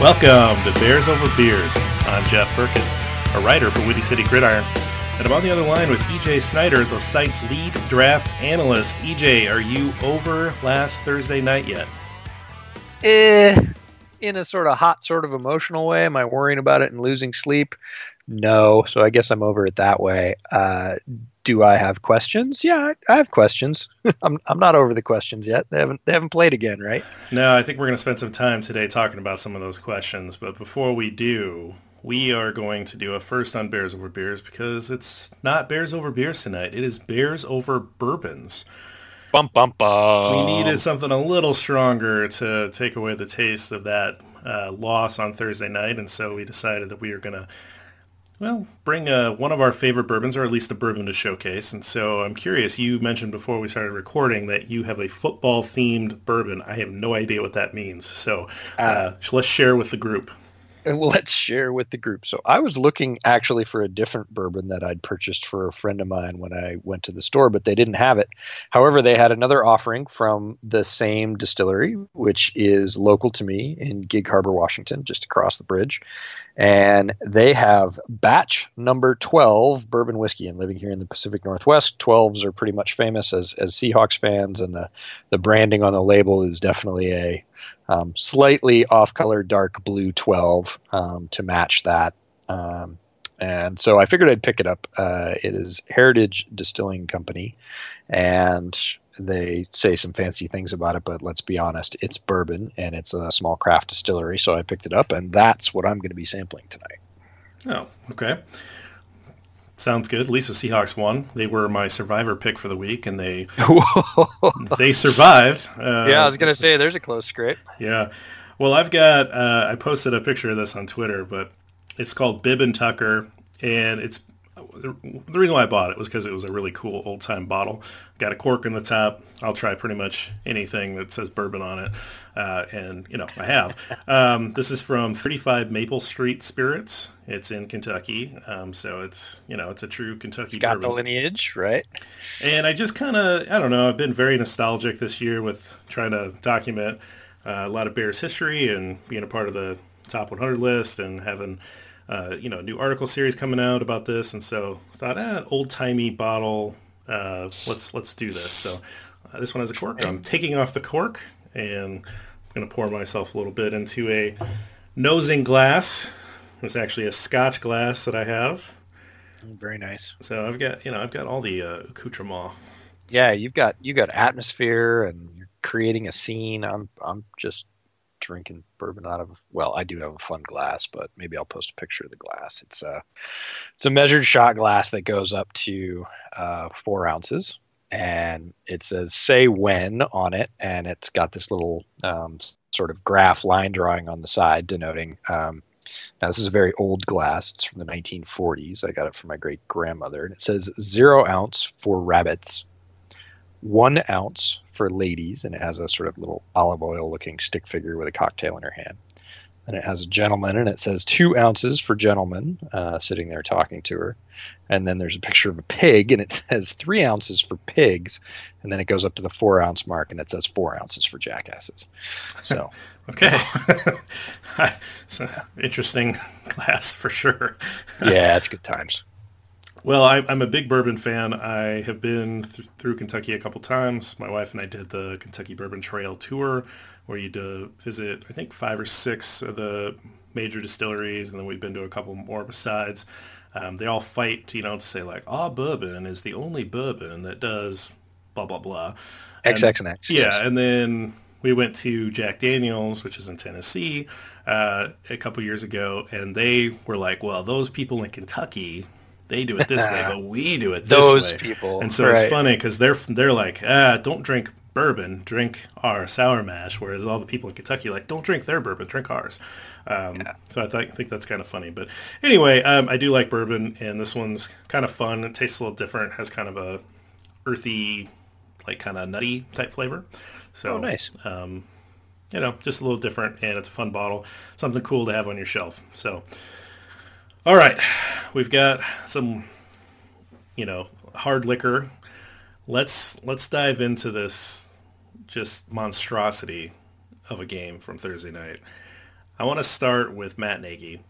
Welcome to Bears Over Beers. I'm Jeff Perkins, a writer for Windy City Gridiron, and I'm on the other line with EJ Snyder, the site's lead draft analyst. EJ, are you over last Thursday night yet? Eh, in a sort of hot, sort of emotional way. Am I worrying about it and losing sleep? No. So I guess I'm over it that way. Uh, do I have questions? Yeah, I, I have questions. I'm I'm not over the questions yet. They haven't they haven't played again, right? No, I think we're going to spend some time today talking about some of those questions. But before we do, we are going to do a first on Bears over Beers because it's not Bears over Beers tonight. It is Bears over Bourbons. Bum bum bum. We needed something a little stronger to take away the taste of that uh, loss on Thursday night, and so we decided that we are going to well, bring uh, one of our favorite bourbons, or at least a bourbon to showcase. And so I'm curious, you mentioned before we started recording that you have a football-themed bourbon. I have no idea what that means. So uh, uh, let's share with the group. let's share with the group. So I was looking actually for a different bourbon that I'd purchased for a friend of mine when I went to the store, but they didn't have it. However, they had another offering from the same distillery, which is local to me in Gig Harbor, Washington, just across the bridge. And they have batch number 12 bourbon whiskey. And living here in the Pacific Northwest, 12s are pretty much famous as, as Seahawks fans, and the, the branding on the label is definitely a um, slightly off color dark blue 12 um, to match that. Um, and so I figured I'd pick it up. Uh, it is Heritage Distilling Company, and they say some fancy things about it, but let's be honest, it's bourbon and it's a small craft distillery. So I picked it up, and that's what I'm going to be sampling tonight. Oh, okay. Sounds good. Lisa Seahawks won. They were my survivor pick for the week, and they they survived. Uh, yeah, I was gonna say there's a close scrape. Yeah. Well, I've got. Uh, I posted a picture of this on Twitter, but it's called Bib and Tucker, and it's the reason why I bought it was because it was a really cool old time bottle. Got a cork in the top. I'll try pretty much anything that says bourbon on it, uh, and you know I have. Um, this is from 35 Maple Street Spirits. It's in Kentucky, um, so it's you know it's a true Kentucky. It's got bourbon. the lineage, right? And I just kind of I don't know. I've been very nostalgic this year with trying to document uh, a lot of Bears history and being a part of the top 100 list and having uh, you know, new article series coming out about this, and so I thought, ah, old timey bottle. Uh, let's let's do this. So uh, this one has a cork. I'm taking off the cork, and I'm going to pour myself a little bit into a nosing glass. It's actually a Scotch glass that I have. Very nice. So I've got you know I've got all the uh, accoutrement. Yeah, you've got you have got atmosphere, and you're creating a scene. I'm I'm just drinking bourbon out of well i do have a fun glass but maybe i'll post a picture of the glass. It's a it's a measured shot glass that goes up to uh, four ounces and it says say when on it and it's got this little um, sort of graph line drawing on the side denoting um, now this is a very old glass. It's from the 1940s i got it from my great grandmother and it says zero ounce for rabbits one ounce for ladies, and it has a sort of little olive oil looking stick figure with a cocktail in her hand. and it has a gentleman, and it says two ounces for gentlemen uh, sitting there talking to her. And then there's a picture of a pig, and it says three ounces for pigs. And then it goes up to the four ounce mark, and it says four ounces for jackasses. So, okay, it's an interesting class for sure. yeah, it's good times. Well, I, am a big bourbon fan. I have been th- through Kentucky a couple times. My wife and I did the Kentucky Bourbon Trail tour, where you do visit, I think, five or six of the major distilleries, and then we've been to a couple more besides. Um, they all fight, you know, to say like, "Ah, bourbon is the only bourbon that does blah blah blah." X X and X. Yeah, yes. and then we went to Jack Daniels, which is in Tennessee, uh, a couple years ago, and they were like, "Well, those people in Kentucky." They do it this way, but we do it this way. those way. people, and so right. it's funny because they're they're like, ah, don't drink bourbon, drink our sour mash. Whereas all the people in Kentucky like, don't drink their bourbon, drink ours. Um, yeah. So I, th- I, think that's kind of funny. But anyway, um, I do like bourbon, and this one's kind of fun. It tastes a little different. Has kind of a earthy, like kind of nutty type flavor. So oh, nice. Um, you know, just a little different, and it's a fun bottle. Something cool to have on your shelf. So, all right, we've got some, you know, hard liquor. Let's let's dive into this just monstrosity of a game from Thursday night. I want to start with Matt Nagy.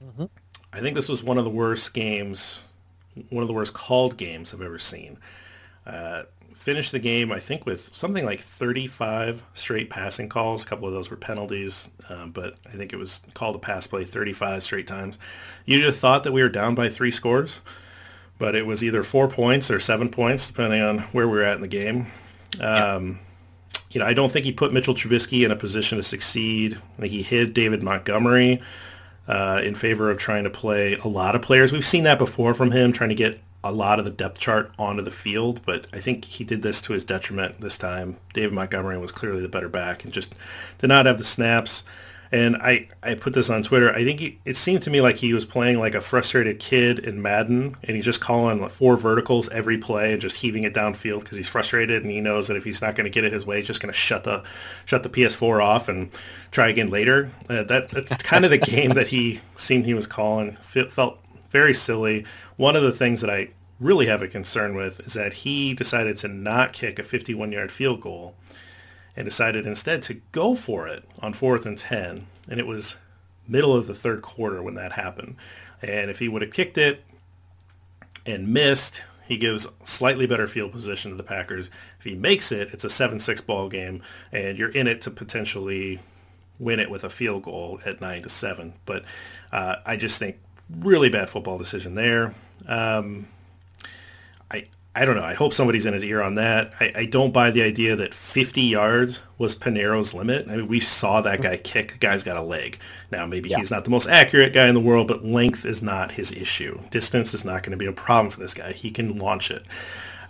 Mm-hmm. I think this was one of the worst games, one of the worst called games I've ever seen. Uh, finished the game, I think, with something like 35 straight passing calls. A couple of those were penalties, um, but I think it was called a pass play 35 straight times. You'd have thought that we were down by three scores, but it was either four points or seven points, depending on where we were at in the game. Um, you know, I don't think he put Mitchell Trubisky in a position to succeed. I think he hid David Montgomery uh, in favor of trying to play a lot of players. We've seen that before from him, trying to get a lot of the depth chart onto the field, but I think he did this to his detriment this time. David Montgomery was clearly the better back and just did not have the snaps. And I, I put this on Twitter. I think he, it seemed to me like he was playing like a frustrated kid in Madden, and he's just calling like four verticals every play and just heaving it downfield because he's frustrated and he knows that if he's not going to get it his way, he's just going to shut the shut the PS4 off and try again later. Uh, that that's kind of the game that he seemed he was calling. felt very silly. One of the things that I really have a concern with is that he decided to not kick a 51 yard field goal and decided instead to go for it on fourth and 10. And it was middle of the third quarter when that happened. And if he would have kicked it and missed, he gives slightly better field position to the Packers. If he makes it, it's a 7-6 ball game, and you're in it to potentially win it with a field goal at 9 to 7. But uh, I just think really bad football decision there. Um, I I don't know. I hope somebody's in his ear on that. I, I, don't buy the idea that 50 yards was Pineiro's limit. I mean, we saw that guy kick. The guy's got a leg. Now, maybe yeah. he's not the most accurate guy in the world, but length is not his issue. Distance is not going to be a problem for this guy. He can launch it.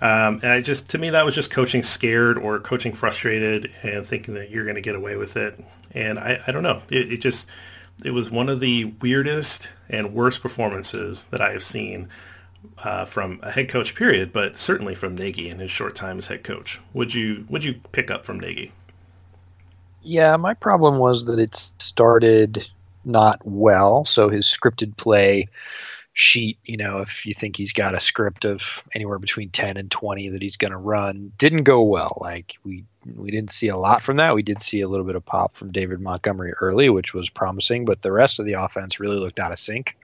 Um, and I just, to me, that was just coaching scared or coaching frustrated and thinking that you're going to get away with it. And I, I don't know. It, it just, it was one of the weirdest and worst performances that I have seen uh, from a head coach period, but certainly from Nagy in his short time as head coach. Would you would you pick up from Nagy? Yeah, my problem was that it started not well. So his scripted play sheet, you know, if you think he's got a script of anywhere between 10 and 20 that he's going to run, didn't go well. Like we we didn't see a lot from that. We did see a little bit of pop from David Montgomery early, which was promising, but the rest of the offense really looked out of sync.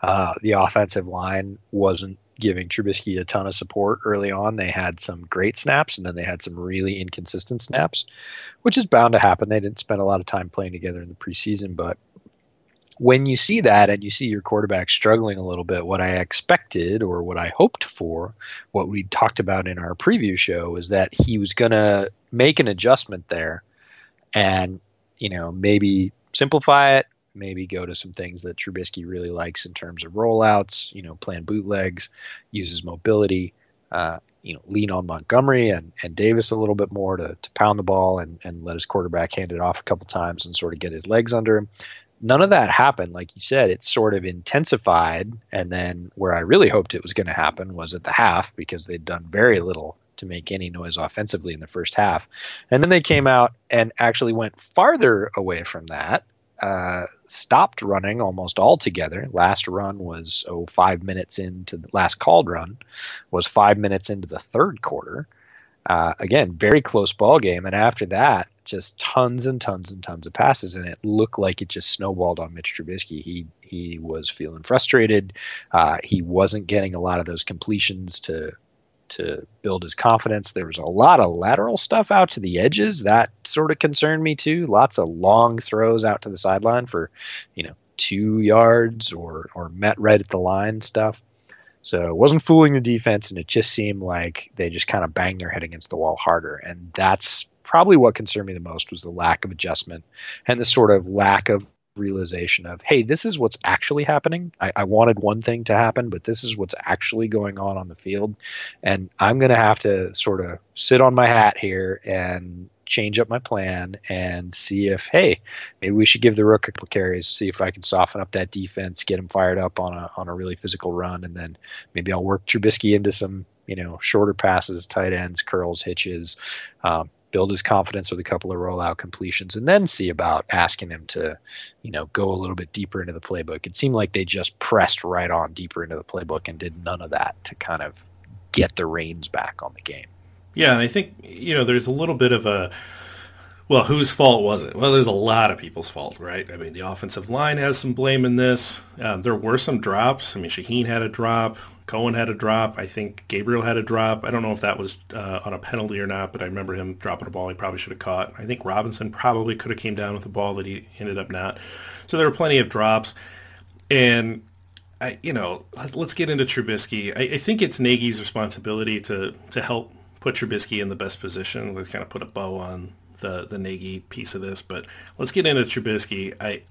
Uh, the offensive line wasn't giving Trubisky a ton of support early on. They had some great snaps, and then they had some really inconsistent snaps, which is bound to happen. They didn't spend a lot of time playing together in the preseason, but when you see that and you see your quarterback struggling a little bit, what I expected or what I hoped for, what we talked about in our preview show, is that he was going to make an adjustment there and, you know, maybe simplify it, maybe go to some things that Trubisky really likes in terms of rollouts, you know, plan bootlegs, uses mobility, uh, you know, lean on Montgomery and, and Davis a little bit more to, to pound the ball and, and let his quarterback hand it off a couple times and sort of get his legs under him. None of that happened. Like you said, it sort of intensified. And then where I really hoped it was going to happen was at the half because they'd done very little to make any noise offensively in the first half. And then they came out and actually went farther away from that uh, stopped running almost altogether. Last run was oh five minutes into the last called run was five minutes into the third quarter. Uh, again, very close ball game, and after that, just tons and tons and tons of passes, and it looked like it just snowballed on Mitch Trubisky. He he was feeling frustrated. Uh, he wasn't getting a lot of those completions to to build his confidence. There was a lot of lateral stuff out to the edges that sort of concerned me too. Lots of long throws out to the sideline for, you know, two yards or or met right at the line stuff. So it wasn't fooling the defense, and it just seemed like they just kind of banged their head against the wall harder. And that's probably what concerned me the most was the lack of adjustment and the sort of lack of realization of hey this is what's actually happening. I, I, wanted one thing to happen but this is what's actually going on on the field. And i'm going to have to sort of sit on my hat here and change up my plan and see if hey maybe we should give the rook a couple carries see if i can soften up that defense get them fired up on a on a really physical run. And then maybe i'll work Trubisky into some you know shorter passes tight ends curls hitches. Um, build his confidence with a couple of rollout completions, and then see about asking him to, you know, go a little bit deeper into the playbook. It seemed like they just pressed right on deeper into the playbook and did none of that to kind of get the reins back on the game. Yeah, and I think you know there's a little bit of a well, whose fault was it? Well, there's a lot of people's fault, right? I mean, the offensive line has some blame in this. Um, there were some drops. I mean, Shaheen had a drop. Cohen had a drop. I think Gabriel had a drop. I don't know if that was uh, on a penalty or not, but I remember him dropping a ball he probably should have caught. I think Robinson probably could have came down with a ball that he ended up not. So there were plenty of drops. And, I, you know, let's get into Trubisky. I, I think it's Nagy's responsibility to, to help put Trubisky in the best position. Let's kind of put a bow on the, the Nagy piece of this. But let's get into Trubisky. I,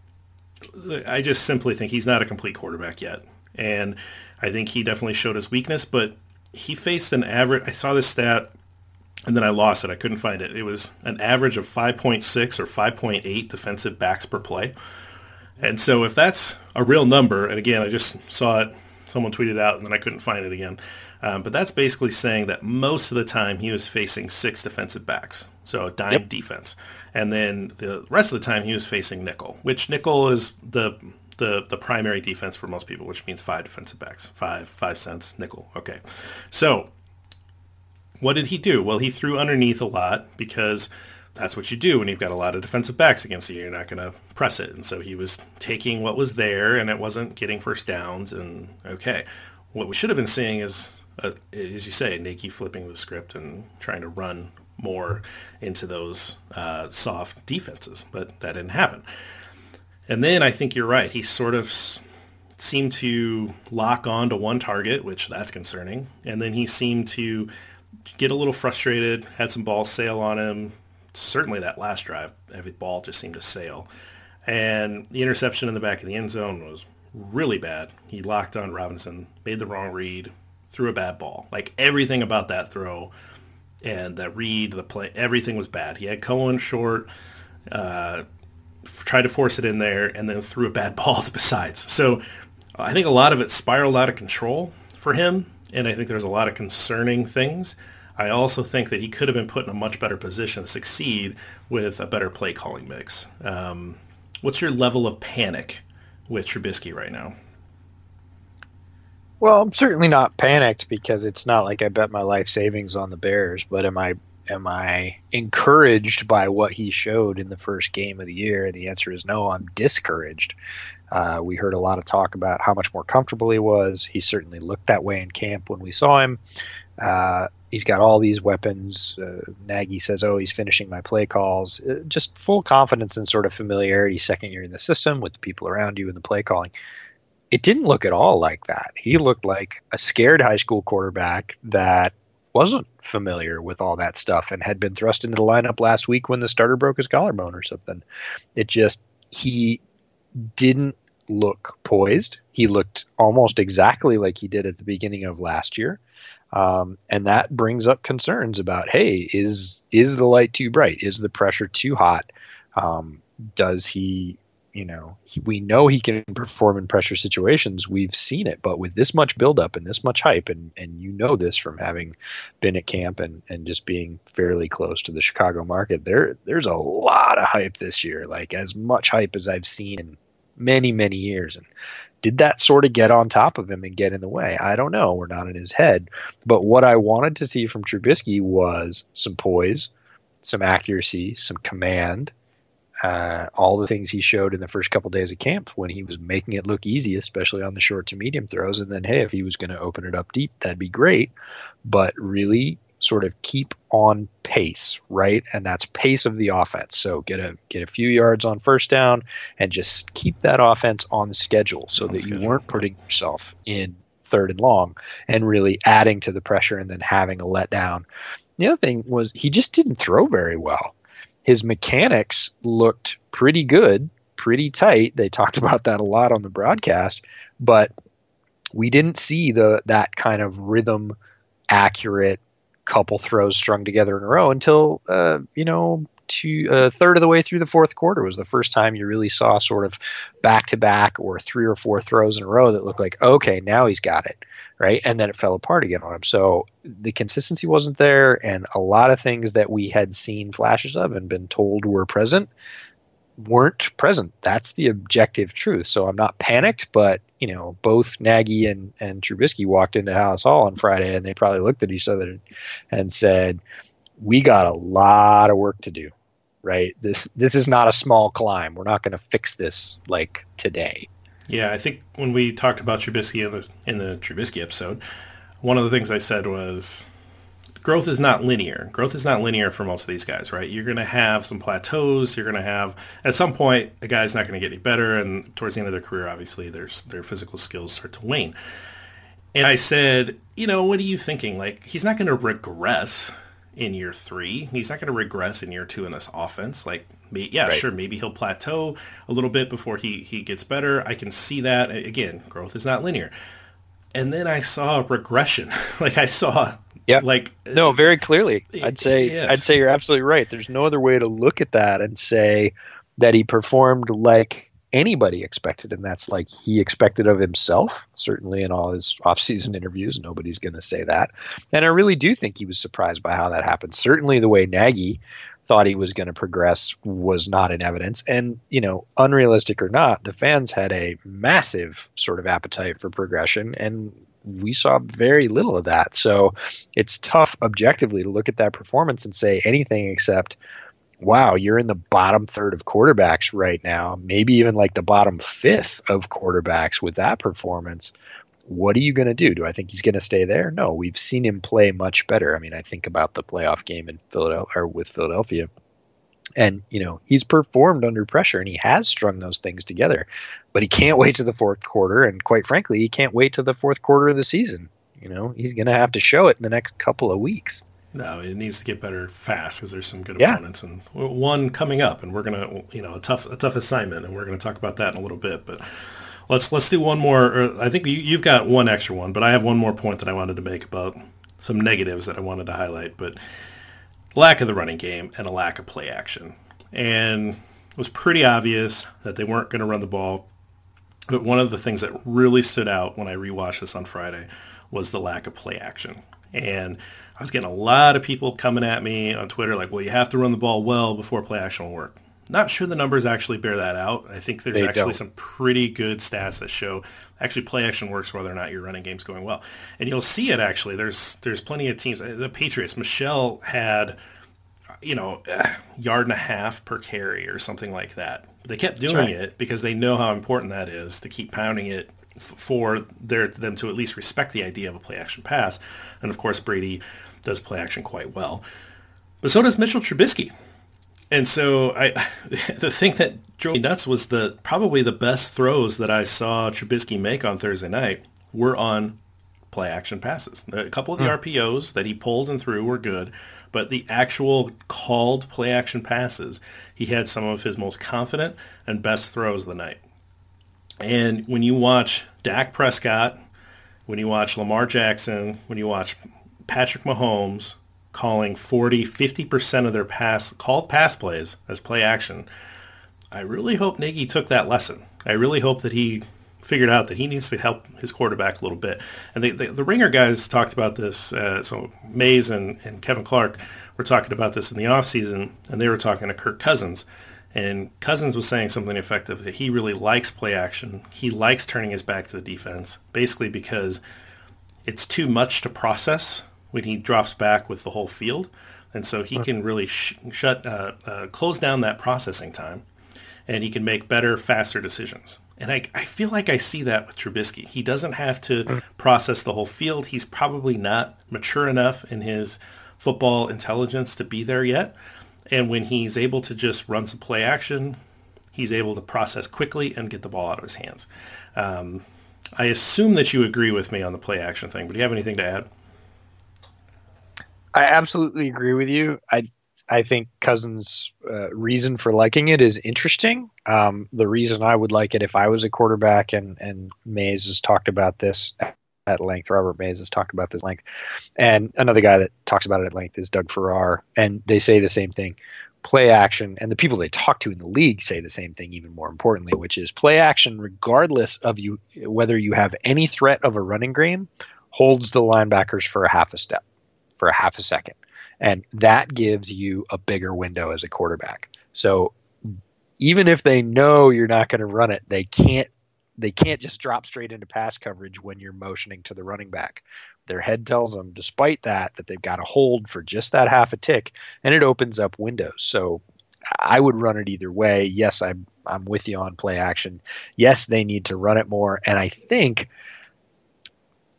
I just simply think he's not a complete quarterback yet. And I think he definitely showed his weakness, but he faced an average. I saw this stat and then I lost it. I couldn't find it. It was an average of 5.6 or 5.8 defensive backs per play. And so if that's a real number, and again, I just saw it, someone tweeted out, and then I couldn't find it again. Um, but that's basically saying that most of the time he was facing six defensive backs, so a dime yep. defense. And then the rest of the time he was facing nickel, which nickel is the the the primary defense for most people, which means five defensive backs, five five cents nickel. Okay, so what did he do? Well, he threw underneath a lot because that's what you do when you've got a lot of defensive backs against you. You're not going to press it, and so he was taking what was there, and it wasn't getting first downs. And okay, what we should have been seeing is, uh, as you say, Nagy flipping the script and trying to run more into those uh, soft defenses, but that didn't happen. And then I think you're right. He sort of seemed to lock on to one target, which that's concerning. And then he seemed to get a little frustrated, had some balls sail on him. Certainly that last drive, every ball just seemed to sail. And the interception in the back of the end zone was really bad. He locked on Robinson, made the wrong read, threw a bad ball. Like everything about that throw and that read, the play, everything was bad. He had Cohen short. Uh, tried to force it in there, and then threw a bad ball besides. So I think a lot of it spiraled out of control for him, and I think there's a lot of concerning things. I also think that he could have been put in a much better position to succeed with a better play calling mix. Um, what's your level of panic with Trubisky right now? Well, I'm certainly not panicked because it's not like I bet my life savings on the Bears, but am I am I encouraged by what he showed in the first game of the year? The answer is no. I'm discouraged. Uh, we heard a lot of talk about how much more comfortable he was. He certainly looked that way in camp when we saw him. Uh, he's got all these weapons. Uh, Nagy says, "Oh, he's finishing my play calls." Uh, just full confidence and sort of familiarity. Second year in the system with the people around you and the play calling. It didn't look at all like that. He looked like a scared high school quarterback that wasn't familiar with all that stuff and had been thrust into the lineup last week when the starter broke his collarbone or something. It just he didn't look poised. He looked almost exactly like he did at the beginning of last year. Um, and that brings up concerns about hey is is the light too bright is the pressure too hot um, does he you know, he, we know he can perform in pressure situations. We've seen it, but with this much buildup and this much hype, and and you know this from having been at camp and and just being fairly close to the Chicago market. There there's a lot of hype this year, like as much hype as I've seen in many many years. And did that sort of get on top of him and get in the way? I don't know. We're not in his head, but what I wanted to see from Trubisky was some poise, some accuracy, some command uh, all the things he showed in the first couple days of camp when he was making it look easy, especially on the short to medium throws. And then, hey, if he was going to open it up deep, that'd be great. But really, sort of keep on pace, right? And that's pace of the offense. So get a get a few yards on first down and just keep that offense on schedule so on that schedule. you weren't putting yourself in third and long and really adding to the pressure and then having a letdown. The other thing was he just didn't throw very well his mechanics looked pretty good, pretty tight. They talked about that a lot on the broadcast, but we didn't see the that kind of rhythm accurate couple throws strung together in a row until uh, you know two a uh, third of the way through the fourth quarter was the first time you really saw sort of back to back or three or four throws in a row that looked like okay now he's got it right? And then it fell apart again on him. So the consistency wasn't there, and a lot of things that we had seen flashes of and been told were present weren't present. That's the objective truth. So I'm not panicked, but you know, both Nagy and and Trubisky walked into Halas Hall on Friday, and they probably looked at each other and said, "We got a lot of work to do." Right. This this is not a small climb. We're not going to fix this like today. Yeah, I think when we talked about Trubisky in the in the Trubisky episode, one of the things I said was growth is not linear. Growth is not linear for most of these guys, right? You're going to have some plateaus. You're going to have at some point a guy's not going to get any better, and towards the end of their career, obviously, their their physical skills start to wane. And I said, you know, what are you thinking? Like he's not going to regress in year three. He's not going to regress in year two in this offense. Like yeah, right. sure, maybe he'll plateau a little bit before he, he gets better. I can see that. Again, growth is not linear. And then I saw regression. like I saw yeah. Like no, uh, very clearly. I'd say yes. I'd say you're absolutely right. There's no other way to look at that and say that he performed like anybody expected, and that's like he expected of himself. Certainly in all his off-season interviews, nobody's going to say that. And I really do think he was surprised by how that happened. Certainly the way Nagy thought he was going to progress was not in evidence. And, you know, unrealistic or not, the fans had a massive sort of appetite for progression, and we saw very little of that. So it's tough objectively to look at that performance and say anything except, wow, you're in the bottom third of quarterbacks right now, maybe even like the bottom fifth of quarterbacks with that performance what are you going to do? Do I think he's going to stay there? No, we've seen him play much better. I mean, I think about the playoff game in Philadelphia or with Philadelphia. And, you know, he's performed under pressure and he has strung those things together. But he can't wait to the fourth quarter and quite frankly, he can't wait to the fourth quarter of the season. You know, he's going to have to show it in the next couple of weeks. No, it needs to get better fast because there's some good yeah. opponents and one coming up, and we're gonna, you know, a tough, a tough assignment, and we're gonna talk about that in a little bit. But let's let's do one more. Er, I think you, you've got one extra one, but I have one more point that I wanted to make about some negatives that I wanted to highlight. But lack of the running game and a lack of play action, and it was pretty obvious that they weren't going to run the ball. But one of the things that really stood out when I rewatched this on Friday was the lack of play action. And I was getting a lot of people coming at me on Twitter like, well, you have to run the ball well before play action will work. Not sure the numbers actually bear that out. I think there's they actually don't. some pretty good stats that show actually play action works whether or not your running game's going well. And you'll see it actually. There's there's plenty of teams. The Patriots, Michel had you know, yard and a half per carry or something like that. But they kept doing right. it because they know how important that is to keep pounding it f- for their them to at least respect the idea of a play action pass. And of course, Brady does play action quite well. But so does Mitchell Trubisky and so I, the thing that drove me nuts was the probably the best throws that I saw Trubisky make on Thursday night were on play action passes. A couple of the hmm. RPOs that he pulled and threw were good, but the actual called play action passes, he had some of his most confident and best throws of the night. And when you watch Dak Prescott, when you watch Lamar Jackson, when you watch Patrick Mahomes, calling 40, 50% of their pass called pass plays as play action. I really hope Nagy took that lesson. I really hope that he figured out that he needs to help his quarterback a little bit. And the, the, the Ringer guys talked about this. Uh, so Mays and, and Kevin Clark were talking about this in the offseason, and they were talking to Kirk Cousins. And Cousins was saying something effective that he really likes play action. He likes turning his back to the defense, basically because it's too much to process when he drops back with the whole field. And so he can really sh- shut, uh, uh, close down that processing time, and he can make better, faster decisions. And I, I feel like I see that with Trubisky. He doesn't have to process the whole field. He's probably not mature enough in his football intelligence to be there yet. And when he's able to just run some play action, he's able to process quickly and get the ball out of his hands. Um, I assume that you agree with me on the play action thing, but do you have anything to add? I absolutely agree with you. I I think Cousins' uh, reason for liking it is interesting. Um, the reason I would like it if I was a quarterback, and and Mays has talked about this at length. Robert Mays has talked about this length, and another guy that talks about it at length is Doug Farrar, and they say the same thing. Play action, and the people they talk to in the league say the same thing. Even more importantly, which is play action, regardless of you whether you have any threat of a running game, holds the linebackers for a half a step, for a half a second and that gives you a bigger window as a quarterback. So even if they know you're not going to run it, they can't they can't just drop straight into pass coverage when you're motioning to the running back. Their head tells them, despite that, that they've got to hold for just that half a tick, and it opens up windows. So I would run it either way. Yes, I'm I'm with you on play action. Yes, they need to run it more, and I think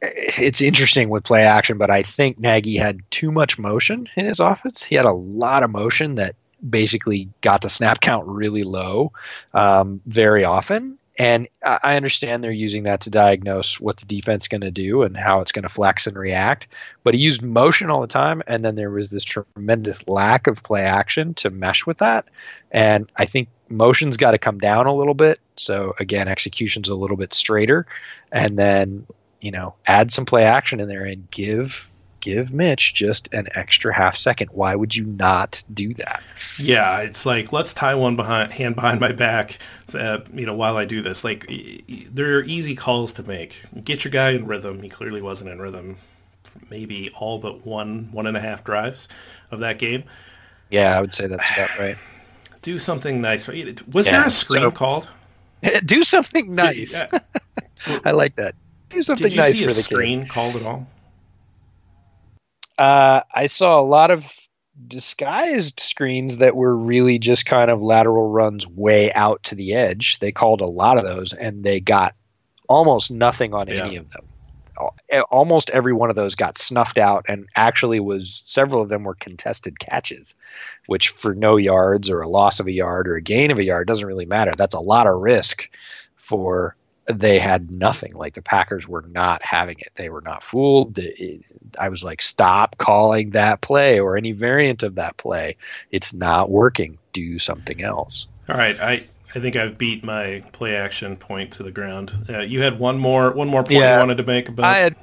it's interesting with play action, but I think Nagy had too much motion in his offense. He had a lot of motion that basically got the snap count really low um, very often. And I understand they're using that to diagnose what the defense is going to do and how it's going to flex and react. But he used motion all the time, and then there was this tremendous lack of play action to mesh with that. And I think motion's got to come down a little bit. So again, execution's a little bit straighter, and then you know, add some play action in there and give give Mitch just an extra half second. Why would you not do that? Yeah, it's like let's tie one behind hand behind my back, uh, you know, while I do this. Like there are easy calls to make. Get your guy in rhythm. He clearly wasn't in rhythm. Maybe all but one one and a half drives of that game. Yeah, I would say that's about right. Do something nice. Was yeah, there a screen so, called? Do something nice. I like that do something Did you nice see for a the screen kid. called at all? Uh, I saw a lot of disguised screens that were really just kind of lateral runs way out to the edge. They called a lot of those, and they got almost nothing on yeah. any of them. Almost every one of those got snuffed out, and actually was several of them were contested catches, which for no yards or a loss of a yard or a gain of a yard doesn't really matter. That's a lot of risk for they had nothing. Like the Packers were not having it. They were not fooled. I was like, stop calling that play or any variant of that play. It's not working. Do something else. All right. I, I think I've beat my play action point to the ground. Uh, you had one more one more point yeah, you wanted to make about. I had,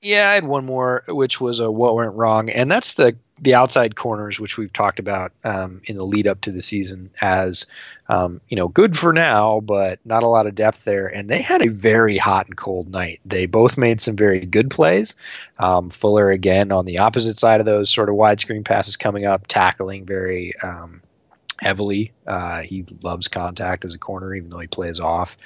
yeah, I had one more, which was a what went wrong, and that's the the outside corners, which we've talked about um, in the lead up to the season, as um, you know, good for now, but not a lot of depth there. And they had a very hot and cold night. They both made some very good plays. Um, Fuller again on the opposite side of those sort of widescreen passes coming up, tackling very um, heavily. Uh, he loves contact as a corner, even though he plays off.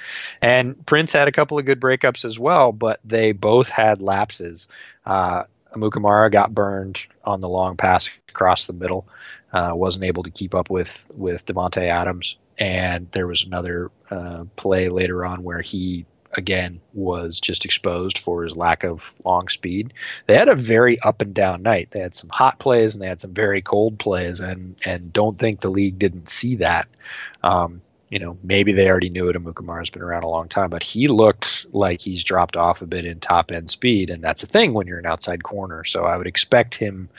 And Prince had a couple of good breakups as well, but they both had lapses. Uh, Amukamara got burned on the long pass across the middle. Uh, wasn't able to keep up with with Davante Adams, and there was another uh, play later on where he again was just exposed for his lack of long speed. They had a very up and down night. They had some hot plays and they had some very cold plays, and and don't think the league didn't see that. Um, you know, maybe they already knew it. Amukamara's been around a long time, but he looked like he's dropped off a bit in top end speed, and that's a thing when you're an outside corner. So I would expect him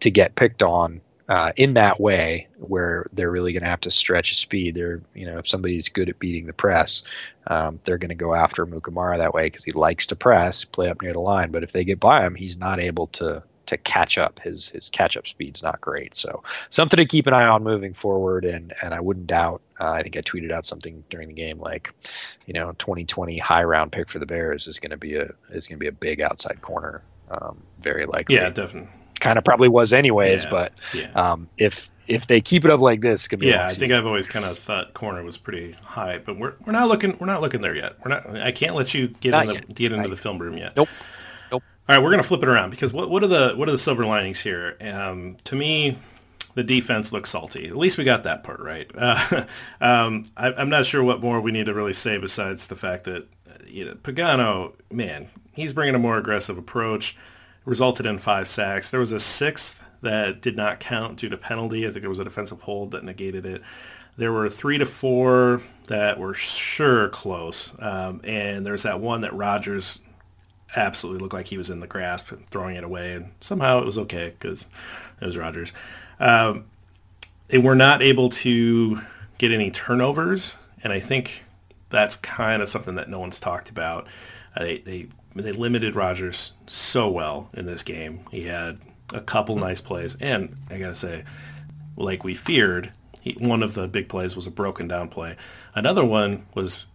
to get picked on uh, in that way, where they're really going to have to stretch speed. They're, you know, if somebody's good at beating the press, um, they're going to go after Amukamara that way because he likes to press, play up near the line. But if they get by him, he's not able to to catch up. His his catch up speed's not great. So something to keep an eye on moving forward. And and I wouldn't doubt. Uh, I think I tweeted out something during the game like, you know, 2020 high round pick for the Bears is going to be a is going to be a big outside corner. Um, very likely. Yeah, definitely. Kind of probably was anyways, Yeah, but yeah. um, if if they keep it up like this, it could be Yeah, I think I've always kind of thought corner was pretty high, but we're we're not looking we're not looking there yet. We're not. I can't let you get Not in the, yet. get into Not the film room yet. Nope. All right, we're gonna flip it around because what what are the what are the silver linings here? Um, to me, the defense looks salty. At least we got that part right. Uh, um, I, I'm not sure what more we need to really say besides the fact that uh, you know, Pagano, man, he's bringing a more aggressive approach. Resulted in five sacks. There was a sixth that did not count due to penalty. I think it was a defensive hold that negated it. There were three to four that were sure close, um, and there's that one that Rodgers absolutely looked like he was in the grasp and throwing it away, and somehow it was okay because it was Rodgers. Um, they were not able to get any turnovers, and I think that's kind of something that no one's talked about. Uh, they, they they limited Rodgers so well in this game. He had a couple nice plays, and I gotta say, like we feared, he, one of the big plays was a broken down play. Another one was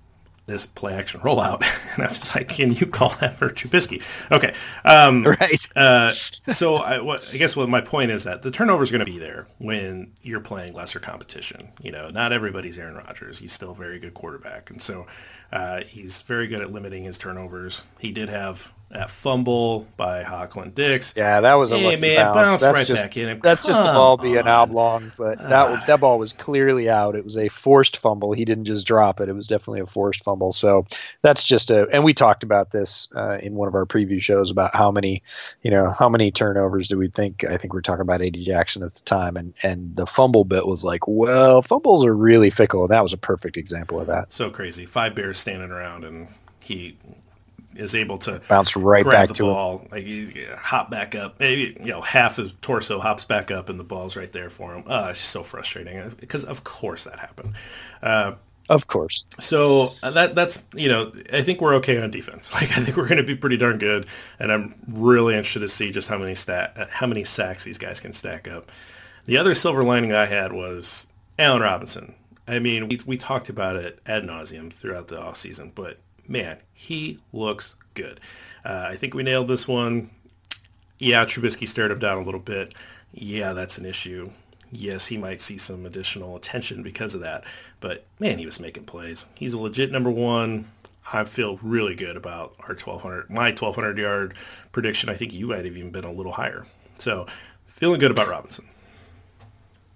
this play action rollout, and I was like, "Can you call that for Trubisky?" Okay, um, right. uh, so I, what, I guess what my point is that the turnover is going to be there when you're playing lesser competition. You know, not everybody's Aaron Rodgers. He's still a very good quarterback, and so uh, he's very good at limiting his turnovers. He did have that fumble by Ha Ha Clinton-Dix. Yeah, that was a Hey, lucky man, bounce. bounce That's right just, back in and That's just the ball being oblong, but that was, that ball was clearly out. It was a forced fumble. He didn't just drop it. It was definitely a forced fumble. So that's just a. And we talked about this uh, in one of our preview shows about how many, you know, how many turnovers do we think? I think we are talking about Eddie Jackson at the time, and and the fumble bit was like, well, fumbles are really fickle, and that was a perfect example of that. So crazy. Five Bears standing around, and he is able to bounce right back the to ball, like you, hop back up. Maybe you know half his torso hops back up, and the ball's right there for him. Uh, it's so frustrating because of course that happened. Uh, Of course. so uh, that that's you know I think we're okay on defense. Like I think we're going to be pretty darn good, and I'm really interested to see just how many stat uh, how many sacks these guys can stack up. The other silver lining I had was Allen Robinson. I mean, we, we talked about it ad nauseum throughout the offseason, but man, he looks good. Uh, I think we nailed this one. Yeah, Trubisky stared him down a little bit. Yeah, that's an issue. Yes, he might see some additional attention because of that. But man, he was making plays. He's a legit number one. I feel really good about our 1200, my 1200 yard prediction. I think you might have even been a little higher. So feeling good about Robinson.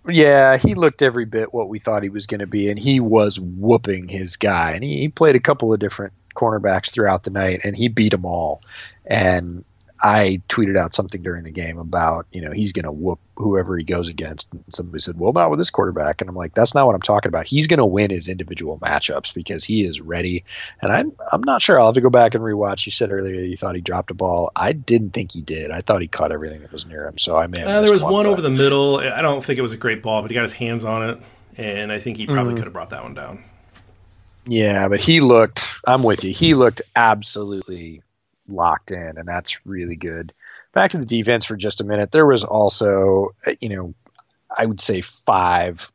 Yeah, he looked every bit what we thought he was going to be, and he was whooping his guy. And he, he played a couple of different cornerbacks throughout the night, and he beat them all. And I tweeted out something during the game about, you know, he's going to whoop whoever he goes against. And somebody said, well, not with this quarterback. And I'm like, that's not what I'm talking about. He's going to win his individual matchups because he is ready. And I'm, I'm not sure. I'll have to go back and rewatch. You said earlier you thought he dropped a ball. I didn't think he did. I thought he caught everything that was near him. So I may Uh, there was one but- over the middle. I don't think it was a great ball, but he got his hands on it. And I think he probably could have brought that one down. Yeah, but he looked. I'm with you. He looked absolutely locked in, and that's really good. Back to the defense for just a minute. There was also, uh, you know, I would say five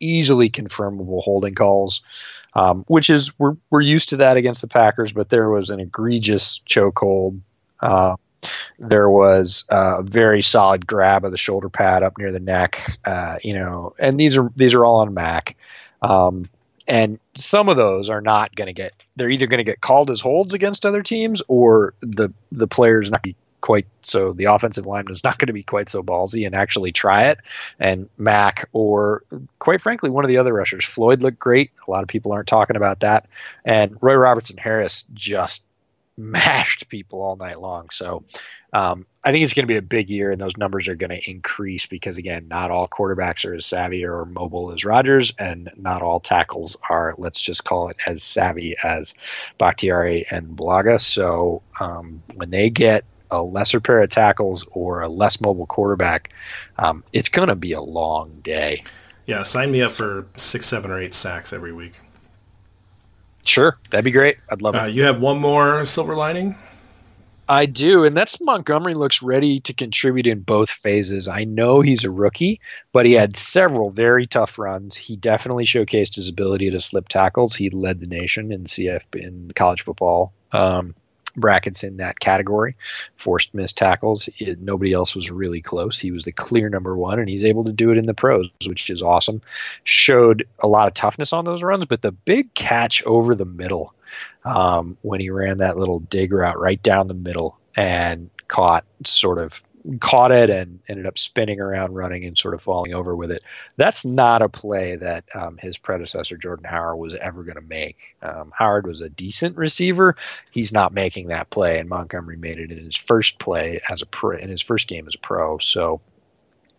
easily confirmable holding calls, um, which is we're we're used to that against the Packers. But there was an egregious chokehold. Uh, there was a very solid grab of the shoulder pad up near the neck. Uh, you know, and these are these are all on Mack. Um, and some of those are not going to get they're either going to get called as holds against other teams or the the players not be quite so the offensive lineman is not going to be quite so ballsy and actually try it. And mack or quite frankly one of the other rushers. Floyd looked great. A lot of people aren't talking about that. And roy robertson harris just mashed people all night long so um, I think it's going to be a big year, and those numbers are going to increase because, again, not all quarterbacks are as savvy or mobile as Rodgers, and not all tackles are, let's just call it, as savvy as Bakhtiari and Bulaga. So um, when they get a lesser pair of tackles or a less mobile quarterback, um, it's going to be a long day. Yeah, sign me up for six, seven, or eight sacks every week. Sure, that'd be great. I'd love Uh, it. you have one more silver lining? I do, and that's Montgomery looks ready to contribute in both phases. I know he's a rookie, but he had several very tough runs. He definitely showcased his ability to slip tackles. He led the nation in CF in college football um, brackets in that category. Forced missed tackles. It, nobody else was really close. He was the clear number one, and he's able to do it in the pros, which is awesome. Showed a lot of toughness on those runs, but the big catch over the middle um, when he ran that little dig route right down the middle and caught sort of caught it and ended up spinning around running and sort of falling over with it. That's not a play that um, his predecessor Jordan Howard was ever going to make. Um, Howard was a decent receiver. He's not making that play, and Montgomery made it in his first play as a pro, in his first game as a pro. So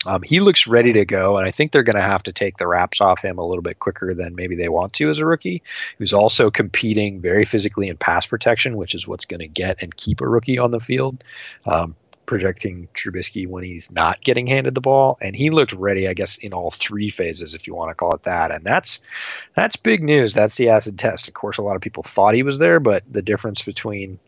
um, he looks ready to go, and I think they're going to have to take the wraps off him a little bit quicker than maybe they want to as a rookie. Who's also competing very physically in pass protection, which is what's going to get and keep a rookie on the field. Um, projecting Trubisky when he's not getting handed the ball, and he looked ready, I guess, in all three phases, if you want to call it that. And that's that's big news. That's the acid test. Of course, a lot of people thought he was there, but the difference between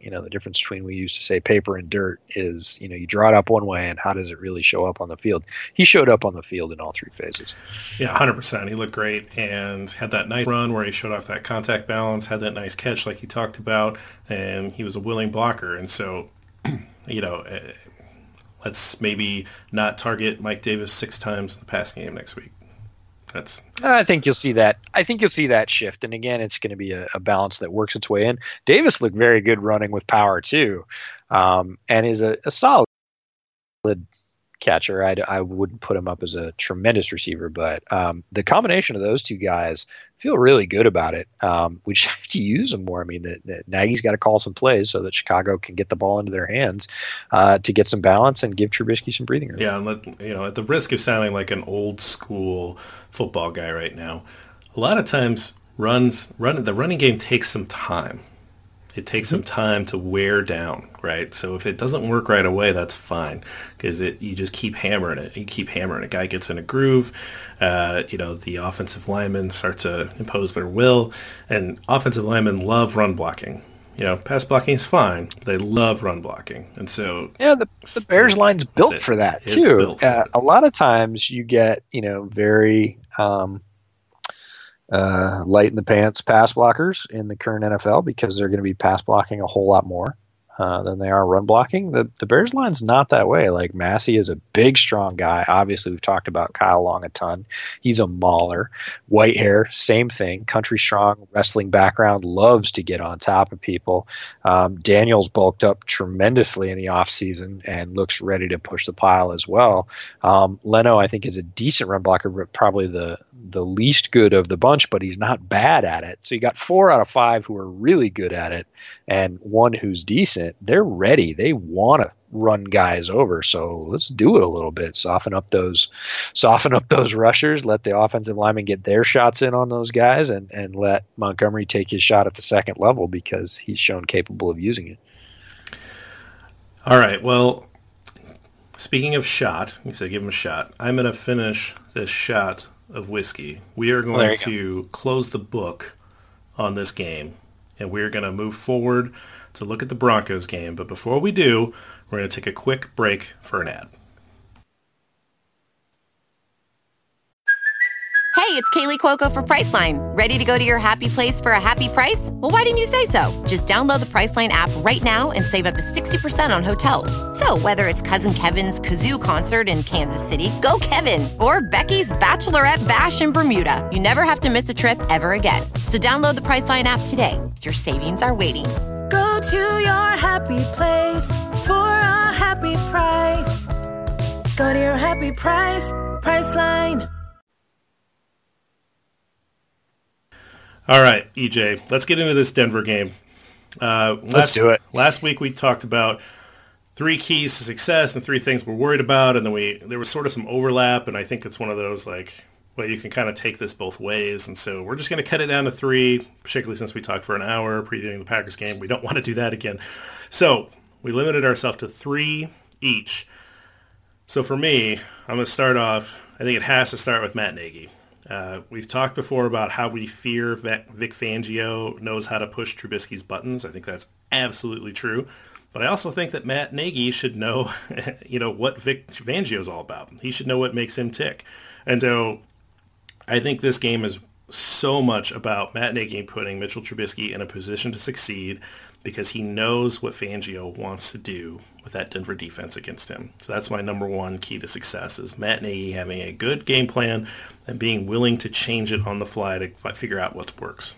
you know the difference between we used to say paper and dirt is you know you draw it up one way and how does it really show up on the field he showed up on the field in all three phases yeah 100% he looked great and had that nice run where he showed off that contact balance had that nice catch like he talked about and he was a willing blocker and so you know eh, let's maybe not target mike davis six times in the pass game next week that's. I think you'll see that. I think you'll see that shift, and again, it's going to be a, a balance that works its way in. Davis looked very good running with power too, um, and is a, a solid catcher. I, I wouldn't put him up as a tremendous receiver, but um, the combination of those two guys feel really good about it. Um, we just have to use them more. I mean, Nagy's got to call some plays so that Chicago can get the ball into their hands uh, to get some balance and give Trubisky some breathing room. Yeah, and let, you know, at the risk of sounding like an old school football guy right now, a lot of times runs run the running game takes some time it takes some time to wear down, right? So if it doesn't work right away, that's fine because it you just keep hammering it. You keep hammering. A guy gets in a groove. Uh, you know, the offensive linemen start to impose their will, and offensive linemen love run blocking. You know, pass blocking is fine. They love run blocking, and so yeah, the, the Bears line's built for that too. Uh, a lot of times you get you know very um, uh, light in the pants pass blockers in the current NFL because they're going to be pass blocking a whole lot more uh, than they are run blocking. The the Bears line's not that way. Like Massey is a big, strong guy. Obviously, we've talked about Kyle Long a ton. He's a mauler. Whitehair, same thing. Country strong, wrestling background, loves to get on top of people. Um, Daniels bulked up tremendously in the offseason and looks ready to push the pile as well. Um, Leno, I think, is a decent run blocker, but probably the the least good of the bunch, but he's not bad at it. So you got four out of five who are really good at it, and one who's decent. They're ready. They want to run guys over. So let's do it a little bit. Soften up those, soften up those rushers. Let the offensive linemen get their shots in on those guys, and and let Montgomery take his shot at the second level because he's shown capable of using it. All right. Well, speaking of shot, you said give him a shot. I'm going to finish this shot of whiskey. We are going well, to go. close the book on this game, and we're going to move forward to look at the Broncos game. But before we do, we're going to take a quick break for an ad. Hey, it's Kaley Cuoco for Priceline. Ready to go to your happy place for a happy price? Well, why didn't you say so? Just download the Priceline app right now and save up to 60% on hotels. So, whether it's Cousin Kevin's Kazoo concert in Kansas City, go Kevin, or Becky's Bachelorette Bash in Bermuda, you never have to miss a trip ever again. So, download the Priceline app today. Your savings are waiting. Go to your happy place for a happy price. Go to your happy price, Priceline. All right, EJ, let's get into this Denver game. Uh, last, let's do it. Last week we talked about three keys to success and three things we're worried about, and then we there was sort of some overlap, and I think it's one of those like, well, you can kind of take this both ways, and so we're just going to cut it down to three, particularly since we talked for an hour previewing the Packers game. We don't want to do that again, so we limited ourselves to three each. So for me, I'm going to start off. I think it has to start with Matt Nagy. Uh, we've talked before about how we fear Vic Fangio knows how to push Trubisky's buttons. I think that's absolutely true. But I also think that Matt Nagy should know, you know, what Vic Fangio is all about. He should know what makes him tick. And so I think this game is so much about Matt Nagy putting Mitchell Trubisky in a position to succeed because he knows what Fangio wants to do with that Denver defense against him. So that's my number one key to success is Matt Nagy having a good game plan and being willing to change it on the fly to figure out what works.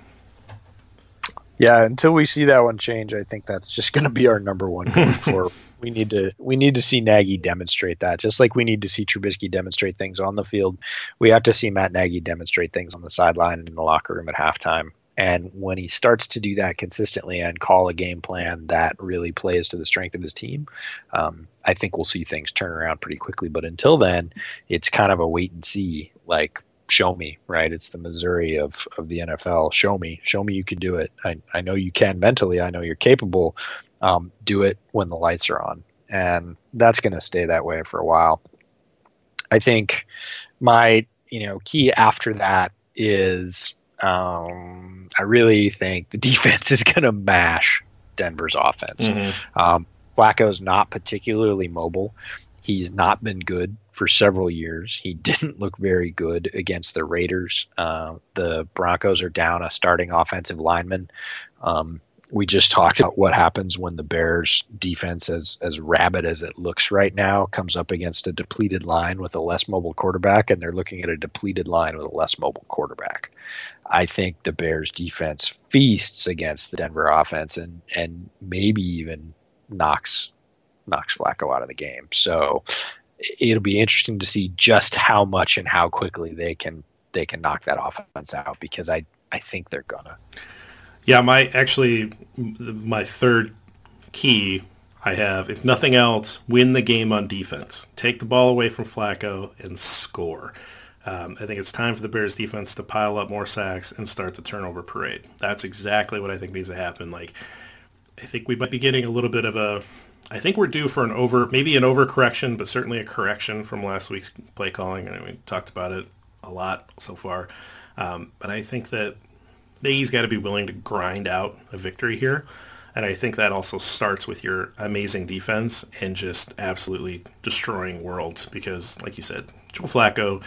Yeah, until we see that one change, I think that's just going to be our number one going forward. We need to we need to see Nagy demonstrate that, just like we need to see Trubisky demonstrate things on the field. We have to see Matt Nagy demonstrate things on the sideline and in the locker room at halftime. And when he starts to do that consistently and call a game plan that really plays to the strength of his team, um, I think we'll see things turn around pretty quickly. But until then, it's kind of a wait and see. Like show me, right? It's the Missouri of, of the NFL. Show me, show me you can do it. I, I know you can mentally. I know you're capable. Um, do it when the lights are on. And that's going to stay that way for a while. I think my, you know, key after that is um, I really think the defense is going to mash Denver's offense. Mm-hmm. Um, Flacco's not particularly mobile. He's not been good for several years. He didn't look very good against the Raiders. Uh, the Broncos are down a starting offensive lineman. Um, we just talked about what happens when the Bears defense, as as rabid as it looks right now, comes up against a depleted line with a less mobile quarterback, and they're looking at a depleted line with a less mobile quarterback. I think the Bears defense feasts against the Denver offense and and maybe even knocks knocks Flacco out of the game. So it'll be interesting to see just how much and how quickly they can they can knock that offense out because I I think they're gonna. Yeah, my actually my third key I have, if nothing else, win the game on defense. Take the ball away from Flacco and score. Um, I think it's time for the Bears defense to pile up more sacks and start the turnover parade. That's exactly what I think needs to happen. Like, I think we might be getting a little bit of a I think we're due for an over, maybe an overcorrection, but certainly a correction from last week's play calling. And we talked about it a lot so far. Um, but I think that Nagy's got to be willing to grind out a victory here. And I think that also starts with your amazing defense and just absolutely destroying worlds because, like you said, Joe Flacco,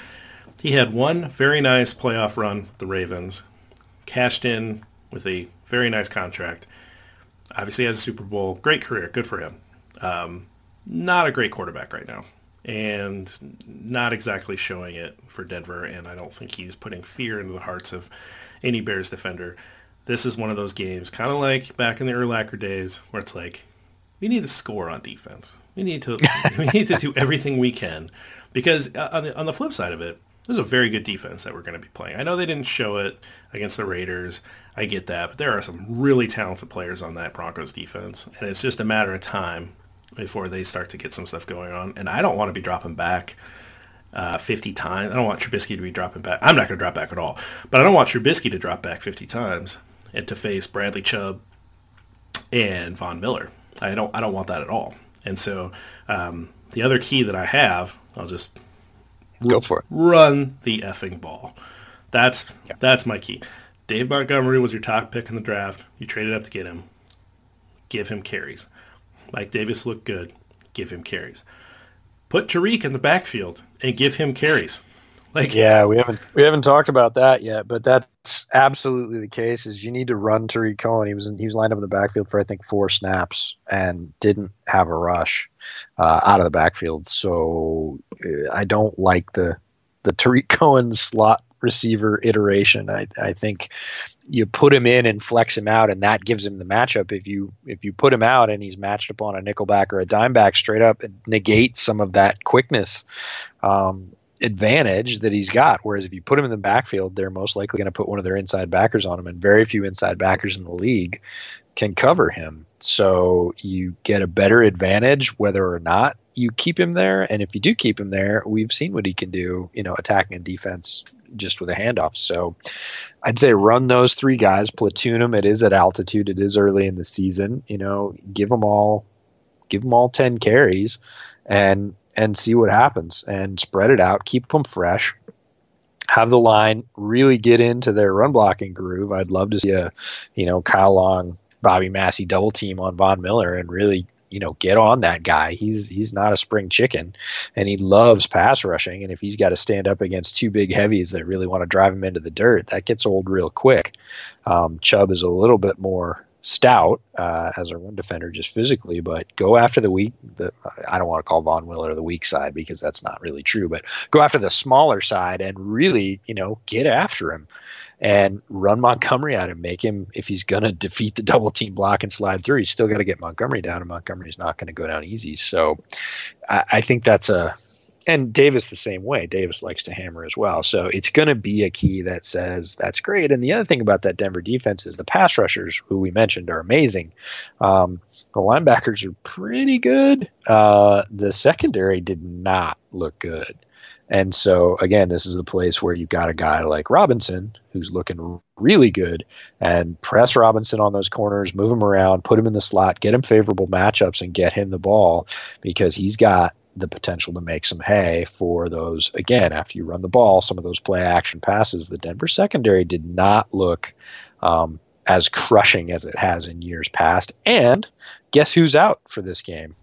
he had one very nice playoff run with the Ravens, cashed in with a very nice contract. Obviously has a Super Bowl, great career, good for him. Um, not a great quarterback right now, and not exactly showing it for Denver. And I don't think he's putting fear into the hearts of any Bears defender. This is one of those games, kind of like back in the Urlacher days, where it's like, we need to score on defense. We need to we need to do everything we can, because uh, on the on the flip side of it, there's a very good defense that we're going to be playing. I know they didn't show it against the Raiders. I get that, but there are some really talented players on that Broncos defense, and it's just a matter of time before they start to get some stuff going on. And I don't want to be dropping back uh, 50 times. I don't want Trubisky to be dropping back. I'm not going to drop back at all, but I don't want Trubisky to drop back 50 times and to face Bradley Chubb and Von Miller. I don't. I don't want that at all. And so um, the other key that I have, I'll just go for it. Run the effing ball. That's yeah. that's my key. Dave Montgomery was your top pick in the draft. You traded up to get him. Give him carries. Mike Davis looked good. Give him carries. Put Tarik in the backfield and give him carries. Like yeah, we haven't we haven't talked about that yet, but that's absolutely the case. Is you need to run Tarik Cohen. He was in, he was lined up in the backfield for I think four snaps and didn't have a rush uh, out of the backfield. So uh, I don't like the the Tarik Cohen slot receiver iteration. I, I think you put him in and flex him out, and that gives him the matchup. If you if you put him out and he's matched up on a nickelback or a dimeback, straight up it negates some of that quickness um, advantage that he's got. Whereas if you put him in the backfield, they're most likely going to put one of their inside backers on him, and very few inside backers in the league can cover him. So you get a better advantage whether or not you keep him there. And if you do keep him there, we've seen what he can do, you know, attacking and defense just with a handoff. So I'd say run those three guys, platoon them. It is at altitude. It is early in the season. You know, give them all, give them all ten carries, and and see what happens, and spread it out. Keep them fresh. Have the line really get into their run blocking groove. I'd love to see a, you know, Kyle Long, Bobby Massey double team on Von Miller and really you know, get on that guy. He's he's not a spring chicken, and he loves pass rushing. And if he's got to stand up against two big heavies that really want to drive him into the dirt, that gets old real quick. Um, Chubb is a little bit more stout uh, as a run defender just physically, but go after the weak. The, I don't want to call Von Miller the weak side because that's not really true, but go after the smaller side and really, you know, get after him and run Montgomery out and make him. If he's going to defeat the double team block and slide through, he's still got to get Montgomery down, and Montgomery's not going to go down easy. So I, I think that's a and Davis the same way. Davis likes to hammer as well. So it's going to be a key that says that's great. And the other thing about that Denver defense is the pass rushers, who we mentioned, are amazing. Um, the linebackers are pretty good. Uh, the secondary did not look good. And so again, this is the place where you've got a guy like Robinson who's looking really good and press Robinson on those corners, move him around, put him in the slot, get him favorable matchups and get him the ball because he's got the potential to make some hay for those again after you run the ball some of those play action passes. The denver secondary did not look um, as crushing as it has in years past. And guess who's out for this game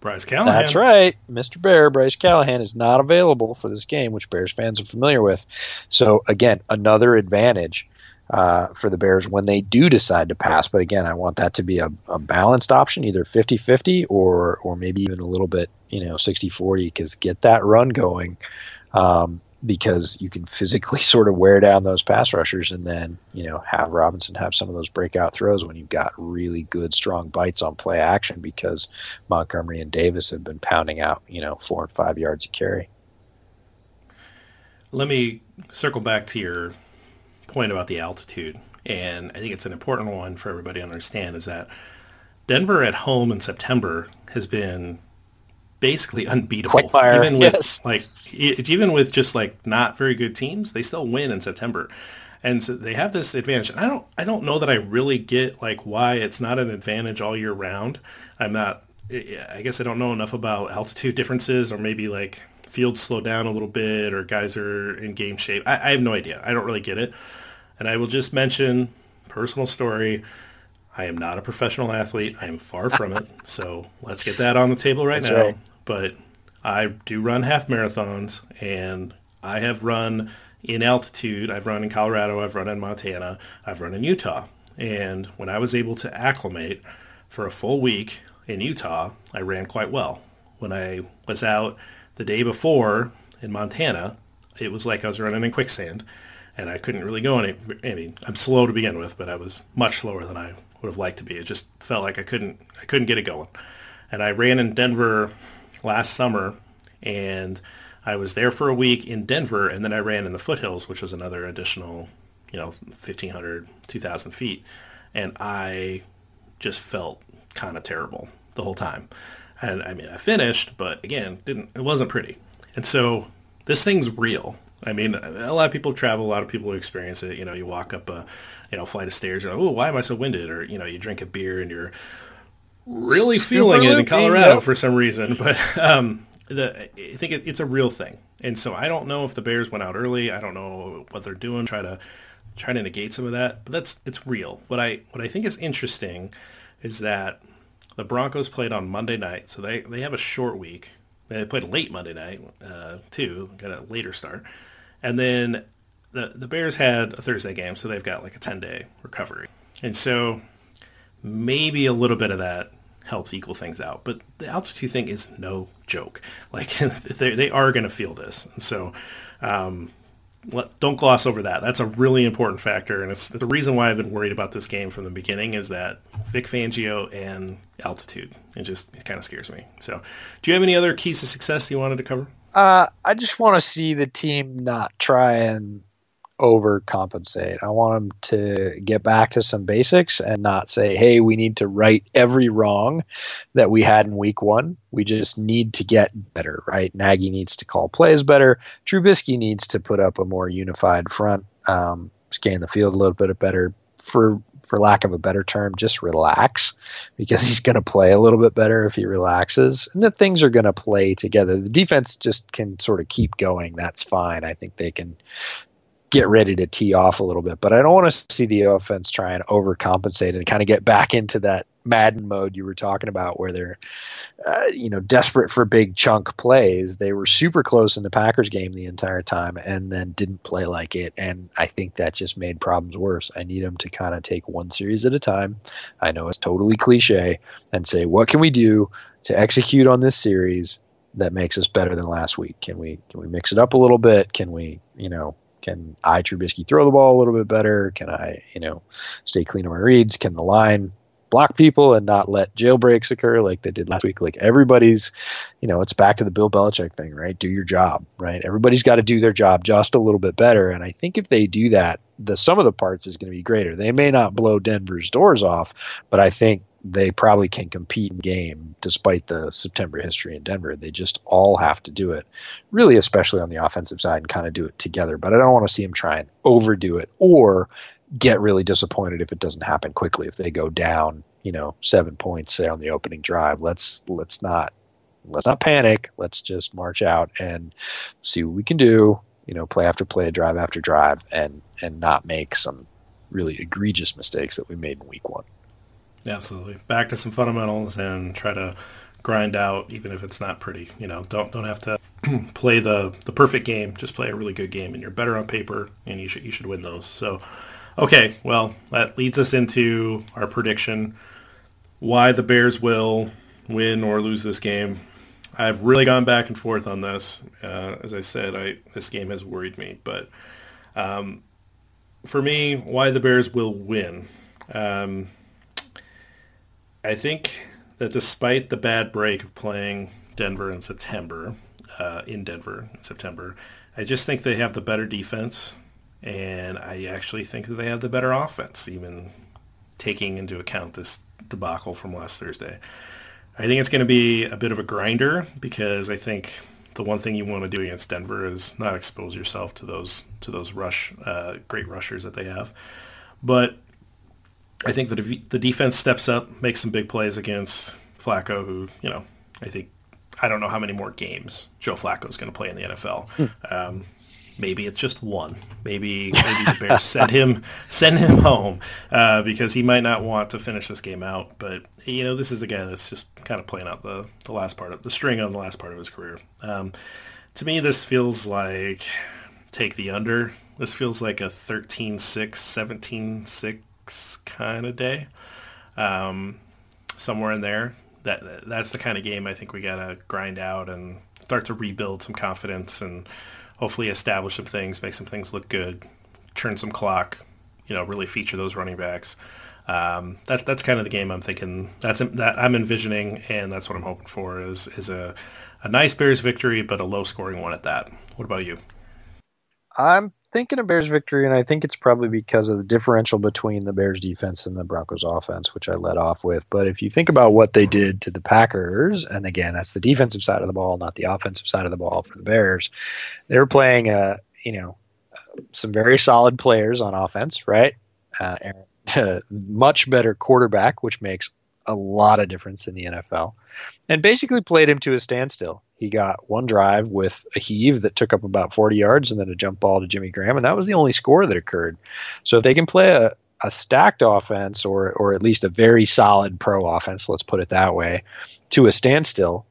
Bryce Callahan. That's right. Mr. Bear, Bryce Callahan is not available for this game, which Bears fans are familiar with. So, again, another advantage uh, for the Bears when they do decide to pass. But again, I want that to be a, a balanced option, either 50 50 or, or maybe even a little bit, you know, 60 40, because get that run going. Um, because you can physically sort of wear down those pass rushers and then, you know, have Robinson have some of those breakout throws when you've got really good, strong bites on play action because Montgomery and Davis have been pounding out, you know, four and five yards a carry. Let me circle back to your point about the altitude. And I think it's an important one for everybody to understand is that Denver at home in September has been basically unbeatable. Quagmire, even with yes. like even with just like not very good teams, they still win in September. And so they have this advantage. And I don't I don't know that I really get like why it's not an advantage all year round. I'm not I guess I don't know enough about altitude differences or maybe like fields slow down a little bit or guys are in game shape. I, I have no idea. I don't really get it. And I will just mention personal story. I am not a professional athlete. I am far from it. So let's get that on the table right That's now. right. But I do run half marathons and I have run in altitude. I've run in Colorado. I've run in Montana. I've run in Utah. And when I was able to acclimate for a full week in Utah, I ran quite well. When I was out the day before in Montana, it was like I was running in quicksand and I couldn't really go any. I mean, I'm slow to begin with, but I was much slower than I would have liked to be. It just felt like I couldn't, I couldn't get it going. And I ran in Denver last summer, and I was there for a week in Denver, and then I ran in the foothills, which was another additional, you know, 1,500, 2,000 feet, and I just felt kind of terrible the whole time. And I mean, I finished, but again, didn't it wasn't pretty. And so this thing's real. I mean, a lot of people travel, a lot of people experience it. You know, you walk up a, you know, flight of stairs, you're like, oh, why am I so winded? Or, you know, you drink a beer and you're really feeling it in Colorado for some reason. But um, the, I think it, it's a real thing. And so I don't know if the Bears went out early. I don't know what they're doing, try to try to negate some of that. But that's it's real. What I what I think is interesting is that the Broncos played on Monday night, so they, they have a short week. They played late Monday night uh, too, got a later start, and then the the Bears had a Thursday game, so they've got like a ten day recovery, and so maybe a little bit of that helps equal things out. But the altitude thing is no joke. Like they they are going to feel this, so. Um, let, don't gloss over that. That's a really important factor, and it's the reason why I've been worried about this game from the beginning. Is that Vic Fangio and altitude? It just it kind of scares me. So, do you have any other keys to success you wanted to cover? Uh, I just want to see the team not try and overcompensate. I want them to get back to some basics and not say, "Hey, we need to right every wrong that we had in week one." We just need to get better, right? Nagy needs to call plays better. Trubisky needs to put up a more unified front, um, scan the field a little bit better. For for lack of a better term, just relax because he's going to play a little bit better if he relaxes, and the things are going to play together. The defense just can sort of keep going. That's fine. I think they can get ready to tee off a little bit. But I don't want to see the offense try and overcompensate and kind of get back into that Madden mode you were talking about, where they're, uh, you know, desperate for big chunk plays. They were super close in the Packers game the entire time, and then didn't play like it. And I think that just made problems worse. I need them to kind of take one series at a time. I know it's totally cliche, and say what can we do to execute on this series that makes us better than last week? Can we can we mix it up a little bit? Can we you know can I Trubisky throw the ball a little bit better? Can I, you know, stay clean on my reads? Can the line block people and not let jailbreaks occur like they did last week? Like everybody's, you know, it's back to the Bill Belichick thing, right? Do your job, right? Everybody's got to do their job just a little bit better. And I think if they do that, the sum of the parts is going to be greater. They may not blow Denver's doors off, but I think they probably can compete in game despite the September history in Denver. They just all have to do it, really, especially on the offensive side, and kind of do it together. But I don't want to see them try and overdo it or get really disappointed if it doesn't happen quickly. If they go down, you know, seven points say on the opening drive, let's let's not let's not panic. Let's just march out and see what we can do. You know, play after play, drive after drive, and and not make some really egregious mistakes that we made in week one. Absolutely. Back to some fundamentals and try to grind out, even if it's not pretty. You know, don't don't have to play the the perfect game. Just play a really good game, and you're better on paper, and you should you should win those. So, okay, well that leads us into our prediction. Why the Bears will win or lose this game. I've really gone back and forth on this. Uh, as I said, I this game has worried me, but um, for me, why the Bears will win. Um, I think that despite the bad break of playing Denver in September, uh, in Denver in September, I just think they have the better defense, and I actually think that they have the better offense, even taking into account this debacle from last Thursday. I think it's going to be a bit of a grinder because I think the one thing you want to do against Denver is not expose yourself to those to those rush uh, great rushers that they have. But I think that the defense steps up, makes some big plays against Flacco, who, you know, I think, I don't know how many more games Joe Flacco is going to play in the NFL. Hmm. Um, maybe it's just one. Maybe maybe the Bears send him send him home uh, because he might not want to finish this game out. But you know, this is the guy that's just kind of playing out the the last part of the string on the last part of his career. Um, to me, this feels like take the under. This feels like a 13-6, 17-6 kind of day, um, somewhere in there. That that's the kind of game I think we gotta grind out and start to rebuild some confidence and hopefully establish some things, make some things look good, turn some clock, you know, really feature those running backs. Um, that's that's kind of the game I'm thinking. That's that I'm envisioning, and that's what I'm hoping for is is a a nice Bears victory, but a low scoring one at that. What about you? I'm thinking a Bears victory, and I think it's probably because of the differential between the Bears defense and the Broncos offense, which I led off with. But if you think about what they did to the Packers, and again, that's the defensive side of the ball, not the offensive side of the ball for the Bears, they were playing, uh, you know, some very solid players on offense, right? Uh, much better quarterback, which makes a lot of difference in the NFL, and basically played him to a standstill. He got one drive with a heave that took up about 40 yards and then a jump ball to Jimmy Graham, and that was the only score that occurred. So if they can play a, a stacked offense or or at least a very solid pro offense, let's put it that way, to a standstill,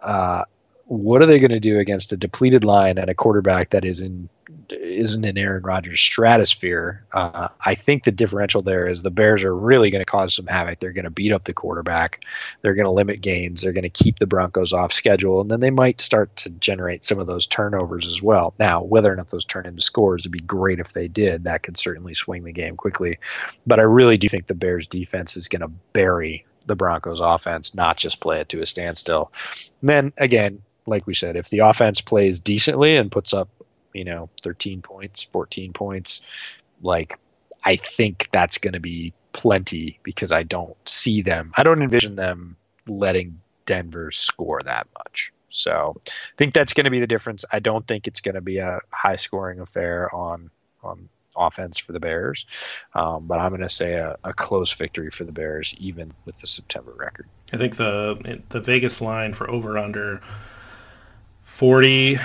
uh, what are they going to do against a depleted line and a quarterback that is in isn't in Aaron Rodgers' stratosphere. Uh, I think the differential there is the Bears are really going to cause some havoc. They're going to beat up the quarterback. They're going to limit games. They're going to keep the Broncos off schedule, and then they might start to generate some of those turnovers as well. Now, whether or not those turn into scores would be great if they did. That could certainly swing the game quickly. But I really do think the Bears' defense is going to bury the Broncos' offense, not just play it to a standstill. And then again, like we said, if the offense plays decently and puts up you know, 13 points, 14 points. Like, I think that's going to be plenty because I don't see them. I don't envision them letting Denver score that much. So I think that's going to be the difference. I don't think it's going to be a high scoring affair on on offense for the Bears, um, but I'm going to say a, a, close victory for the Bears, even with the September record. I think the the Vegas line for over under 40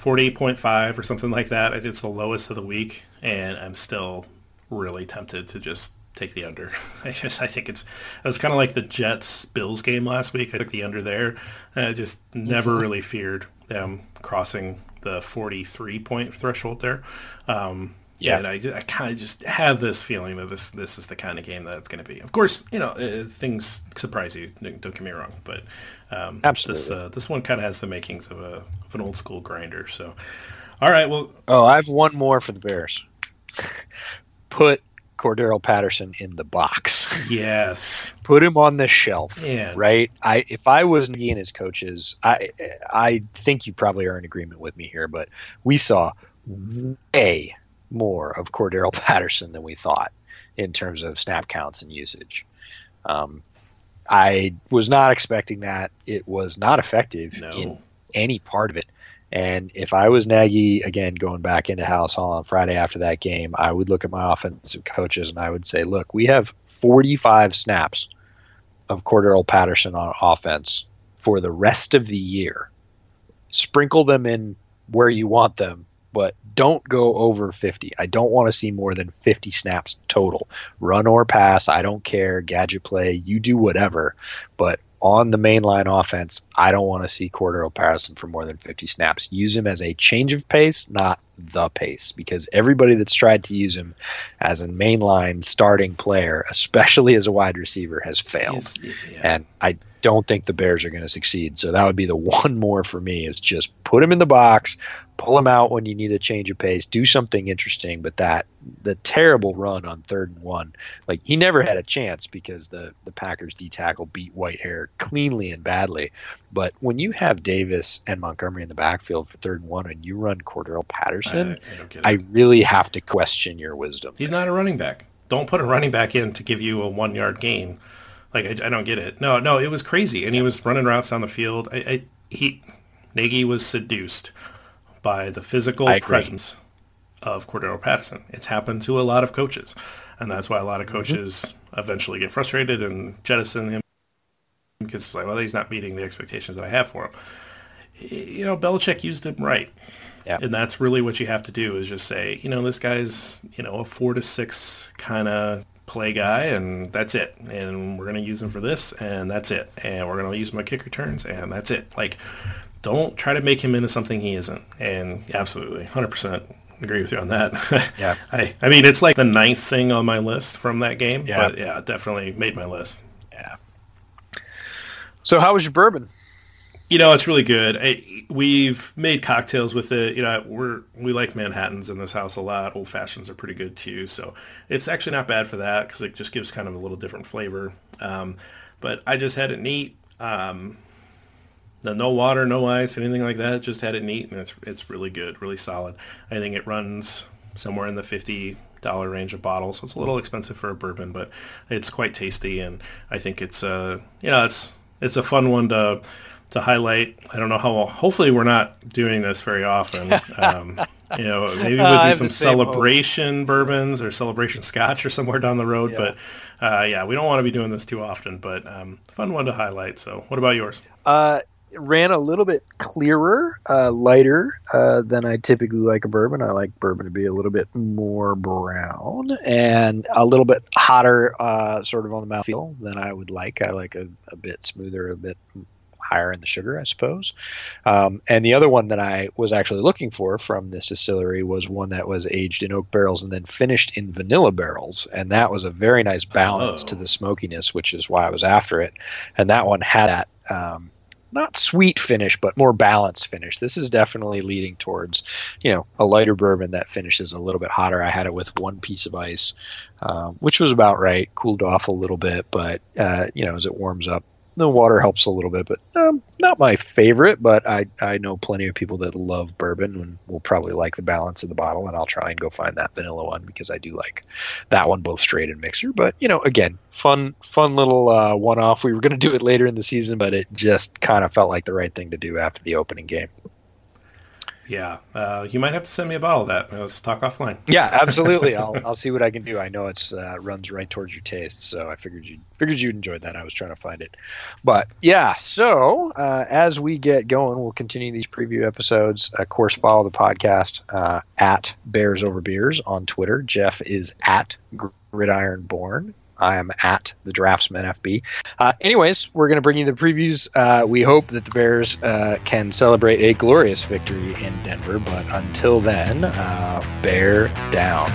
48.5 or something like that. It's the lowest of the week, and I'm still really tempted to just take the under. I just I think it's it was kind of like the Jets Bills game last week. I took the under there. And I just never really feared them crossing the 43 point threshold there. Um, yeah, and I, I kind of just have this feeling that this this is the kind of game that it's going to be. Of course, you know uh, things surprise you. Don't get me wrong, but um, Absolutely. this uh, this one kind of has the makings of a of an old school grinder. So, all right, well, Oh, I have one more for the Bears. Put Cordarrelle Patterson in the box. yes, Put him on the shelf. Yeah. Right? I if I was Nagy and his coaches, I I think you probably are in agreement with me here, but we saw way more of Cordarrelle Patterson than we thought in terms of snap counts and usage. Um, I was not expecting that. It was not effective No. in any part of it. And if I was Nagy, again, going back into Halas Hall on Friday after that game, I would look at my offensive coaches and I would say, look, we have 45 snaps of Cordarrelle Patterson on offense for the rest of the year. Sprinkle them in where you want them, but don't go over 50. I don't want to see more than 50 snaps total. Run or pass, I don't care. Gadget play, you do whatever. But on the mainline offense, I don't want to see Cordarrelle Patterson for more than 50 snaps. Use him as a change of pace, not the pace, because everybody that's tried to use him as a mainline starting player, especially as a wide receiver, has failed. Yeah. And I don't think the Bears are going to succeed. So that would be the one more for me is just put him in the box, pull him out when you need a change of pace, do something interesting. But that the terrible run on third and one, like he never had a chance because the the Packers D tackle beat Whitehair cleanly and badly. But when you have Davis and Montgomery in the backfield for third and one, and you run Cordarrelle Patterson, I, I don't get it. I really have to question your wisdom. He's not a running back. Don't put a running back in to give you a one yard gain. Like I, I don't get it. No, no, it was crazy, and he was running routes down the field. I, I he Nagy was seduced by the physical presence of Cordarrelle Patterson. It's happened to a lot of coaches, and that's why a lot of mm-hmm. coaches eventually get frustrated and jettison him because it's like, well, he's not meeting the expectations that I have for him. You know, Belichick used him right. Yeah. And that's really what you have to do is just say, you know, this guy's, you know, a four to six kind of play guy and that's it. And we're going to use him for this and that's it. And we're going to use him on kick returns and that's it. Like, don't try to make him into something he isn't. And absolutely, 100% agree with you on that. Yeah. I, I mean, it's like the ninth thing on my list from that game. Yeah. But yeah, definitely made my list. Yeah. So how was your bourbon? You know, it's really good. I, we've made cocktails with it. You know, we're we like Manhattans in this house a lot. Old fashions are pretty good too. So it's actually not bad for that because it just gives kind of a little different flavor. Um, but I just had it neat. Um, no, no water, no ice, anything like that. Just had it neat, and it's it's really good, really solid. I think it runs somewhere in the fifty dollar range of bottles. So it's a little expensive for a bourbon, but it's quite tasty, and I think it's uh you know it's it's a fun one to to highlight. I don't know how. Hopefully, we're not doing this very often. Um, you know, maybe we'll do have some same hope. celebration bourbons or celebration scotch or somewhere down the road. But uh, yeah, we don't want to be doing this too often. But um, fun one to highlight. So, what about yours? Uh, ran a little bit clearer, uh, lighter uh, than I typically like a bourbon. I like bourbon to be a little bit more brown and a little bit hotter, uh, sort of on the mouthfeel than I would like. I like a, a bit smoother, a bit higher in the sugar, I suppose. Um, and the other one that I was actually looking for from this distillery was one that was aged in oak barrels and then finished in vanilla barrels, and that was a very nice balance Oh. to the smokiness, which is why I was after it. And that one had that. Um, not sweet finish, but more balanced finish. This is definitely leading towards, you know, a lighter bourbon that finishes a little bit hotter. I had it with one piece of ice, um, which was about right. Cooled off a little bit, but uh, you know, as it warms up, the water helps a little bit. But um, not my favorite. But I I know plenty of people that love bourbon and will probably like the balance of the bottle. And I'll try and go find that vanilla one because I do like that one both straight and mixer. But you know, again, fun fun little uh, one off. We were going to do it later in the season, but it just kind of felt like the right thing to do after the opening game. Yeah, uh, you might have to send me a bottle of that. Let's talk offline. Yeah, absolutely. I'll, I'll see what I can do. I know it's uh, runs right towards your taste, so I figured you figured you'd enjoy that. I was trying to find it, but yeah. So uh, as we get going, we'll continue these preview episodes. Of course, follow the podcast uh, at Bears Over Beers on Twitter. Jeff is at Gridironborn. I am at the Draftsman FB. Uh, anyways, we're going to bring you the previews. Uh, we hope that the Bears uh, can celebrate a glorious victory in Denver, but until then, uh, bear down.